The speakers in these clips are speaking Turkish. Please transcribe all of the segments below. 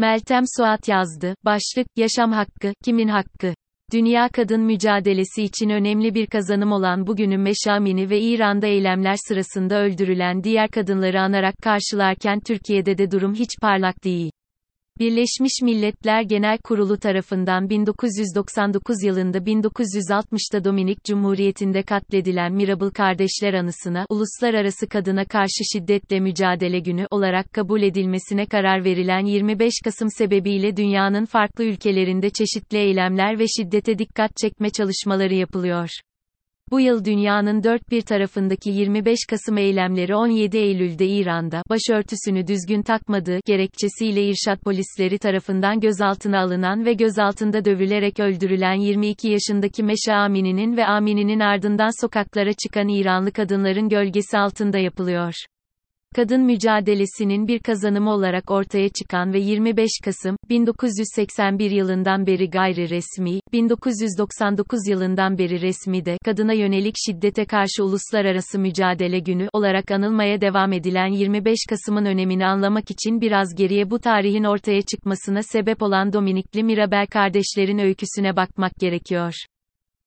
Meltem Suat yazdı. Başlık, Yaşam Hakkı, Kimin Hakkı? Dünya kadın mücadelesi için önemli bir kazanım olan bugünün Meşamini ve İran'da eylemler sırasında öldürülen diğer kadınları anarak karşılarken Türkiye'de de durum hiç parlak değil. Birleşmiş Milletler Genel Kurulu tarafından 1999 yılında 1960'da Dominik Cumhuriyeti'nde katledilen Mirabel kardeşler anısına Uluslararası Kadına Karşı Şiddetle Mücadele Günü olarak kabul edilmesine karar verilen 25 Kasım sebebiyle dünyanın farklı ülkelerinde çeşitli eylemler ve şiddete dikkat çekme çalışmaları yapılıyor. Bu yıl dünyanın dört bir tarafındaki 25 Kasım eylemleri 17 Eylül'de İran'da, başörtüsünü düzgün takmadığı gerekçesiyle irşat polisleri tarafından gözaltına alınan ve gözaltında dövülerek öldürülen 22 yaşındaki Meşe Amini'nin ve Amini'nin ardından sokaklara çıkan İranlı kadınların gölgesi altında yapılıyor kadın mücadelesinin bir kazanımı olarak ortaya çıkan ve 25 Kasım, 1981 yılından beri gayri resmi, 1999 yılından beri resmi de, kadına yönelik şiddete karşı uluslararası mücadele günü olarak anılmaya devam edilen 25 Kasım'ın önemini anlamak için biraz geriye bu tarihin ortaya çıkmasına sebep olan Dominikli Mirabel kardeşlerin öyküsüne bakmak gerekiyor.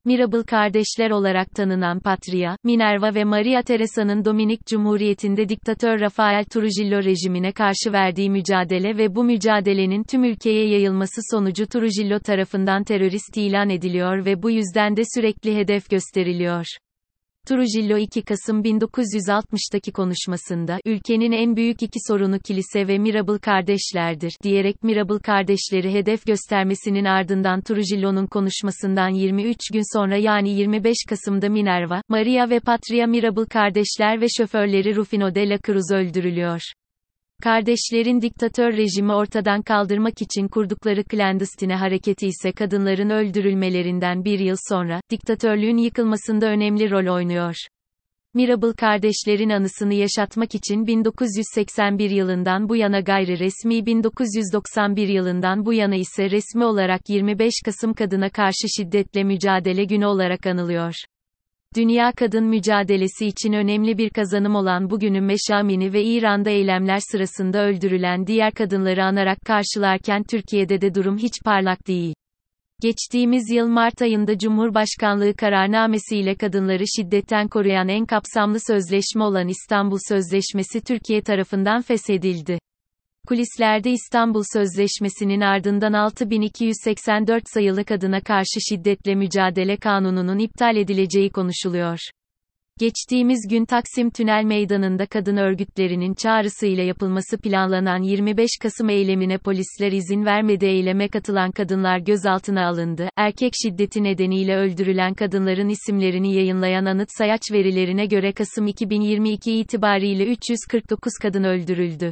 Mirabel kardeşler olarak tanınan Patria, Minerva ve Maria Teresa'nın Dominik Cumhuriyeti'nde diktatör Rafael Trujillo rejimine karşı verdiği mücadele ve bu mücadelenin tüm ülkeye yayılması sonucu Trujillo tarafından terörist ilan ediliyor ve bu yüzden de sürekli hedef gösteriliyor. Trujillo 2 Kasım 1960'daki konuşmasında, ülkenin en büyük iki sorunu kilise ve Mirabel kardeşlerdir, diyerek Mirabel kardeşleri hedef göstermesinin ardından Trujillo'nun konuşmasından 23 gün sonra yani 25 Kasım'da Minerva, Maria ve Patria Mirabel kardeşler ve şoförleri Rufino de la Cruz öldürülüyor. Kardeşlerin diktatör rejimi ortadan kaldırmak için kurdukları klandestine hareketi ise kadınların öldürülmelerinden bir yıl sonra, diktatörlüğün yıkılmasında önemli rol oynuyor. Mirabel kardeşlerin anısını yaşatmak için 1981 yılından bu yana gayri resmi 1991 yılından bu yana ise resmi olarak 25 Kasım Kadına Karşı Şiddetle Mücadele Günü olarak anılıyor. Dünya kadın mücadelesi için önemli bir kazanım olan bugünün Meşamini ve İran'da eylemler sırasında öldürülen diğer kadınları anarak karşılarken Türkiye'de de durum hiç parlak değil. Geçtiğimiz yıl Mart ayında Cumhurbaşkanlığı kararnamesiyle kadınları şiddetten koruyan en kapsamlı sözleşme olan İstanbul Sözleşmesi Türkiye tarafından feshedildi. Kulislerde İstanbul Sözleşmesi'nin ardından 6284 sayılı kadına karşı şiddetle mücadele kanununun iptal edileceği konuşuluyor. Geçtiğimiz gün Taksim Tünel Meydanı'nda kadın örgütlerinin çağrısıyla yapılması planlanan 25 Kasım eylemine polisler izin vermedi eyleme katılan kadınlar gözaltına alındı. Erkek şiddeti nedeniyle öldürülen kadınların isimlerini yayınlayan anıt sayaç verilerine göre Kasım 2022 itibariyle 349 kadın öldürüldü.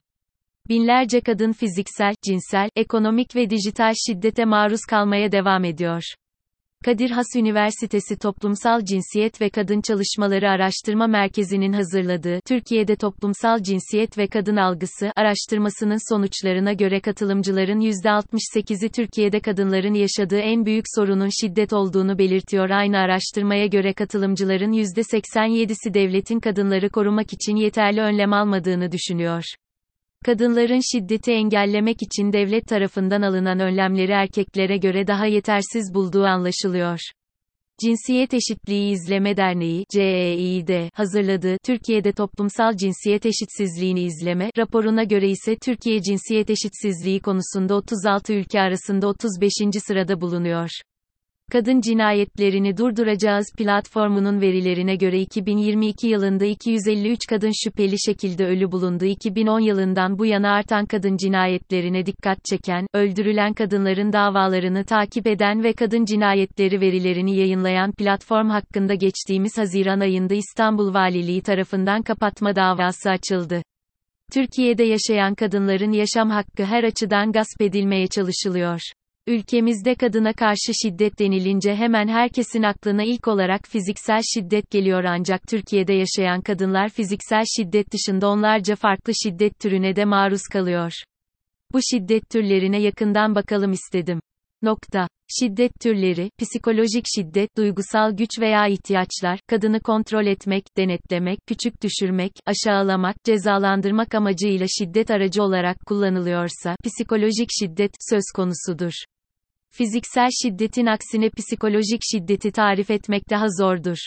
Binlerce kadın fiziksel, cinsel, ekonomik ve dijital şiddete maruz kalmaya devam ediyor. Kadir Has Üniversitesi Toplumsal Cinsiyet ve Kadın Çalışmaları Araştırma Merkezi'nin hazırladığı Türkiye'de Toplumsal Cinsiyet ve Kadın Algısı araştırmasının sonuçlarına göre katılımcıların %68'i Türkiye'de kadınların yaşadığı en büyük sorunun şiddet olduğunu belirtiyor. Aynı araştırmaya göre katılımcıların %87'si devletin kadınları korumak için yeterli önlem almadığını düşünüyor. Kadınların şiddeti engellemek için devlet tarafından alınan önlemleri erkeklere göre daha yetersiz bulduğu anlaşılıyor. Cinsiyet Eşitliği İzleme Derneği CEİ'de hazırladığı Türkiye'de toplumsal cinsiyet eşitsizliğini izleme raporuna göre ise Türkiye cinsiyet eşitsizliği konusunda 36 ülke arasında 35. sırada bulunuyor. Kadın Cinayetlerini Durduracağız platformunun verilerine göre 2022 yılında 253 kadın şüpheli şekilde ölü bulundu. 2010 yılından bu yana artan kadın cinayetlerine dikkat çeken, öldürülen kadınların davalarını takip eden ve kadın cinayetleri verilerini yayınlayan platform hakkında geçtiğimiz Haziran ayında İstanbul Valiliği tarafından kapatma davası açıldı. Türkiye'de yaşayan kadınların yaşam hakkı her açıdan gasp edilmeye çalışılıyor. Ülkemizde kadına karşı şiddet denilince hemen herkesin aklına ilk olarak fiziksel şiddet geliyor ancak Türkiye'de yaşayan kadınlar fiziksel şiddet dışında onlarca farklı şiddet türüne de maruz kalıyor. Bu şiddet türlerine yakından bakalım istedim. Nokta. Şiddet türleri, psikolojik şiddet, duygusal güç veya ihtiyaçlar, kadını kontrol etmek, denetlemek, küçük düşürmek, aşağılamak, cezalandırmak amacıyla şiddet aracı olarak kullanılıyorsa, psikolojik şiddet, söz konusudur. Fiziksel şiddetin aksine psikolojik şiddeti tarif etmek daha zordur.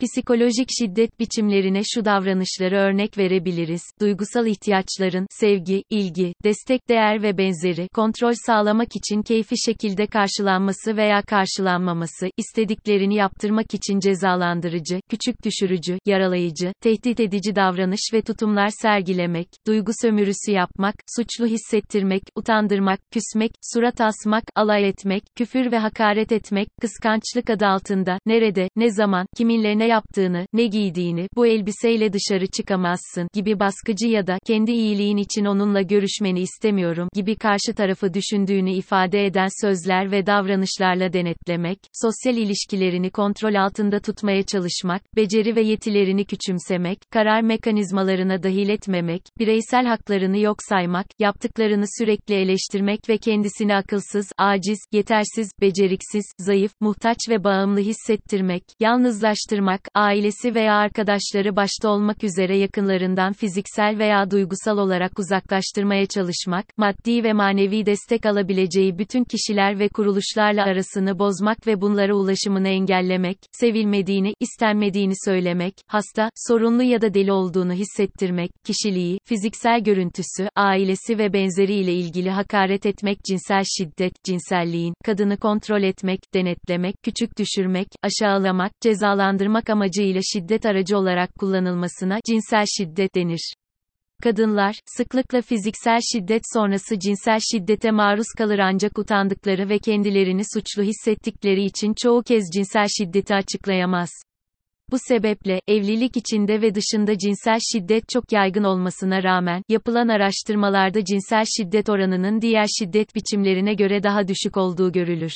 Psikolojik şiddet biçimlerine şu davranışları örnek verebiliriz. Duygusal ihtiyaçların, sevgi, ilgi, destek değer ve benzeri, kontrol sağlamak için keyfi şekilde karşılanması veya karşılanmaması, istediklerini yaptırmak için cezalandırıcı, küçük düşürücü, yaralayıcı, tehdit edici davranış ve tutumlar sergilemek, duygu sömürüsü yapmak, suçlu hissettirmek, utandırmak, küsmek, surat asmak, alay etmek, küfür ve hakaret etmek, kıskançlık adı altında, nerede, ne zaman, kiminle ne ne yaptığını, ne giydiğini, bu elbiseyle dışarı çıkamazsın gibi baskıcı ya da kendi iyiliğin için onunla görüşmeni istemiyorum gibi karşı tarafı düşündüğünü ifade eden sözler ve davranışlarla denetlemek, sosyal ilişkilerini kontrol altında tutmaya çalışmak, beceri ve yetilerini küçümsemek, karar mekanizmalarına dahil etmemek, bireysel haklarını yok saymak, yaptıklarını sürekli eleştirmek ve kendisini akılsız, aciz, yetersiz, beceriksiz, zayıf, muhtaç ve bağımlı hissettirmek, yalnızlaştırmak, olmak, ailesi veya arkadaşları başta olmak üzere yakınlarından fiziksel veya duygusal olarak uzaklaştırmaya çalışmak, maddi ve manevi destek alabileceği bütün kişiler ve kuruluşlarla arasını bozmak ve bunlara ulaşımını engellemek, sevilmediğini, istenmediğini söylemek, hasta, sorunlu ya da deli olduğunu hissettirmek, kişiliği, fiziksel görüntüsü, ailesi ve benzeriyle ilgili hakaret etmek, cinsel şiddet, cinselliğin, kadını kontrol etmek, denetlemek, küçük düşürmek, aşağılamak, cezalandırmak yapmak amacıyla şiddet aracı olarak kullanılmasına cinsel şiddet denir. Kadınlar, sıklıkla fiziksel şiddet sonrası cinsel şiddete maruz kalır ancak utandıkları ve kendilerini suçlu hissettikleri için çoğu kez cinsel şiddeti açıklayamaz. Bu sebeple, evlilik içinde ve dışında cinsel şiddet çok yaygın olmasına rağmen, yapılan araştırmalarda cinsel şiddet oranının diğer şiddet biçimlerine göre daha düşük olduğu görülür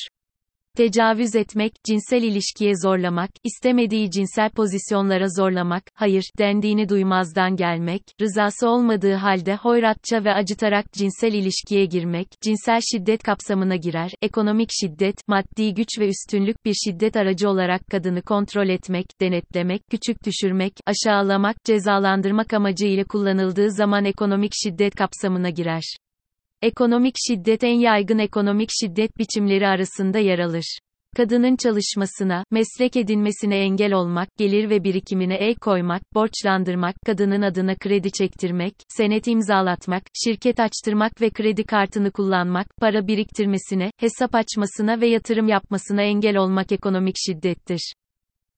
tecavüz etmek, cinsel ilişkiye zorlamak, istemediği cinsel pozisyonlara zorlamak, hayır, dendiğini duymazdan gelmek, rızası olmadığı halde hoyratça ve acıtarak cinsel ilişkiye girmek, cinsel şiddet kapsamına girer, ekonomik şiddet, maddi güç ve üstünlük bir şiddet aracı olarak kadını kontrol etmek, denetlemek, küçük düşürmek, aşağılamak, cezalandırmak amacıyla kullanıldığı zaman ekonomik şiddet kapsamına girer. Ekonomik şiddet en yaygın ekonomik şiddet biçimleri arasında yer alır. Kadının çalışmasına, meslek edinmesine engel olmak, gelir ve birikimine el koymak, borçlandırmak, kadının adına kredi çektirmek, senet imzalatmak, şirket açtırmak ve kredi kartını kullanmak, para biriktirmesine, hesap açmasına ve yatırım yapmasına engel olmak ekonomik şiddettir.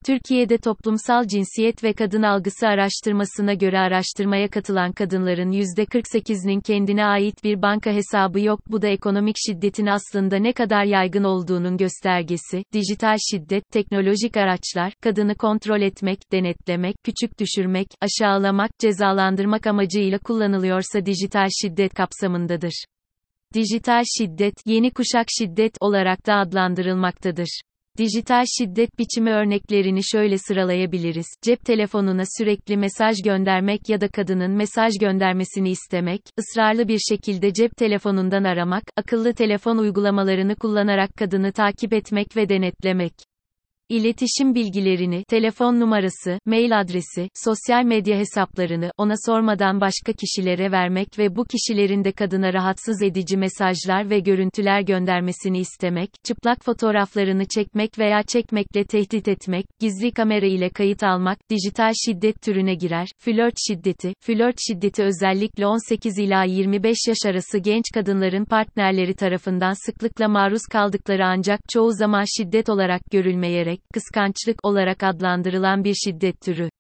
Türkiye'de toplumsal cinsiyet ve kadın algısı araştırmasına göre araştırmaya katılan kadınların %48'inin kendine ait bir banka hesabı yok. Bu da ekonomik şiddetin aslında ne kadar yaygın olduğunun göstergesi. Dijital şiddet, teknolojik araçlar, kadını kontrol etmek, denetlemek, küçük düşürmek, aşağılamak, cezalandırmak amacıyla kullanılıyorsa dijital şiddet kapsamındadır. Dijital şiddet, yeni kuşak şiddet olarak da adlandırılmaktadır. Dijital şiddet biçimi örneklerini şöyle sıralayabiliriz. Cep telefonuna sürekli mesaj göndermek ya da kadının mesaj göndermesini istemek, ısrarlı bir şekilde cep telefonundan aramak, akıllı telefon uygulamalarını kullanarak kadını takip etmek ve denetlemek. İletişim bilgilerini, telefon numarası, mail adresi, sosyal medya hesaplarını ona sormadan başka kişilere vermek ve bu kişilerin de kadına rahatsız edici mesajlar ve görüntüler göndermesini istemek, çıplak fotoğraflarını çekmek veya çekmekle tehdit etmek, gizli kamera ile kayıt almak, dijital şiddet türüne girer. Flört şiddeti, flört şiddeti özellikle 18 ila 25 yaş arası genç kadınların partnerleri tarafından sıklıkla maruz kaldıkları ancak çoğu zaman şiddet olarak görülmeyerek, kıskançlık olarak adlandırılan bir şiddet türü.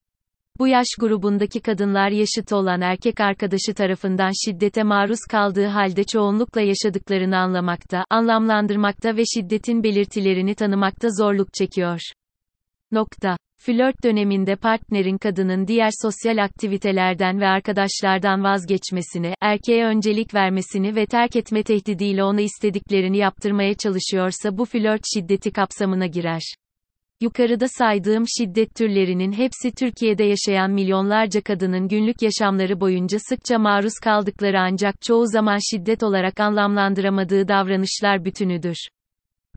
Bu yaş grubundaki kadınlar yaşıt olan erkek arkadaşı tarafından şiddete maruz kaldığı halde çoğunlukla yaşadıklarını anlamakta, anlamlandırmakta ve şiddetin belirtilerini tanımakta zorluk çekiyor. Nokta. Flört döneminde partnerin kadının diğer sosyal aktivitelerden ve arkadaşlardan vazgeçmesini, erkeğe öncelik vermesini ve terk etme tehdidiyle ona istediklerini yaptırmaya çalışıyorsa bu flört şiddeti kapsamına girer. Yukarıda saydığım şiddet türlerinin hepsi Türkiye'de yaşayan milyonlarca kadının günlük yaşamları boyunca sıkça maruz kaldıkları ancak çoğu zaman şiddet olarak anlamlandıramadığı davranışlar bütünüdür.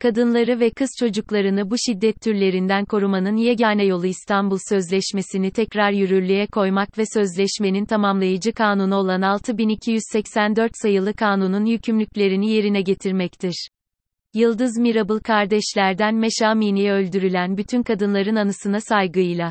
Kadınları ve kız çocuklarını bu şiddet türlerinden korumanın yegane yolu İstanbul Sözleşmesi'ni tekrar yürürlüğe koymak ve sözleşmenin tamamlayıcı kanunu olan 6284 sayılı kanunun yükümlülüklerini yerine getirmektir. Yıldız Mirabıl kardeşlerden Meşamini'ye öldürülen bütün kadınların anısına saygıyla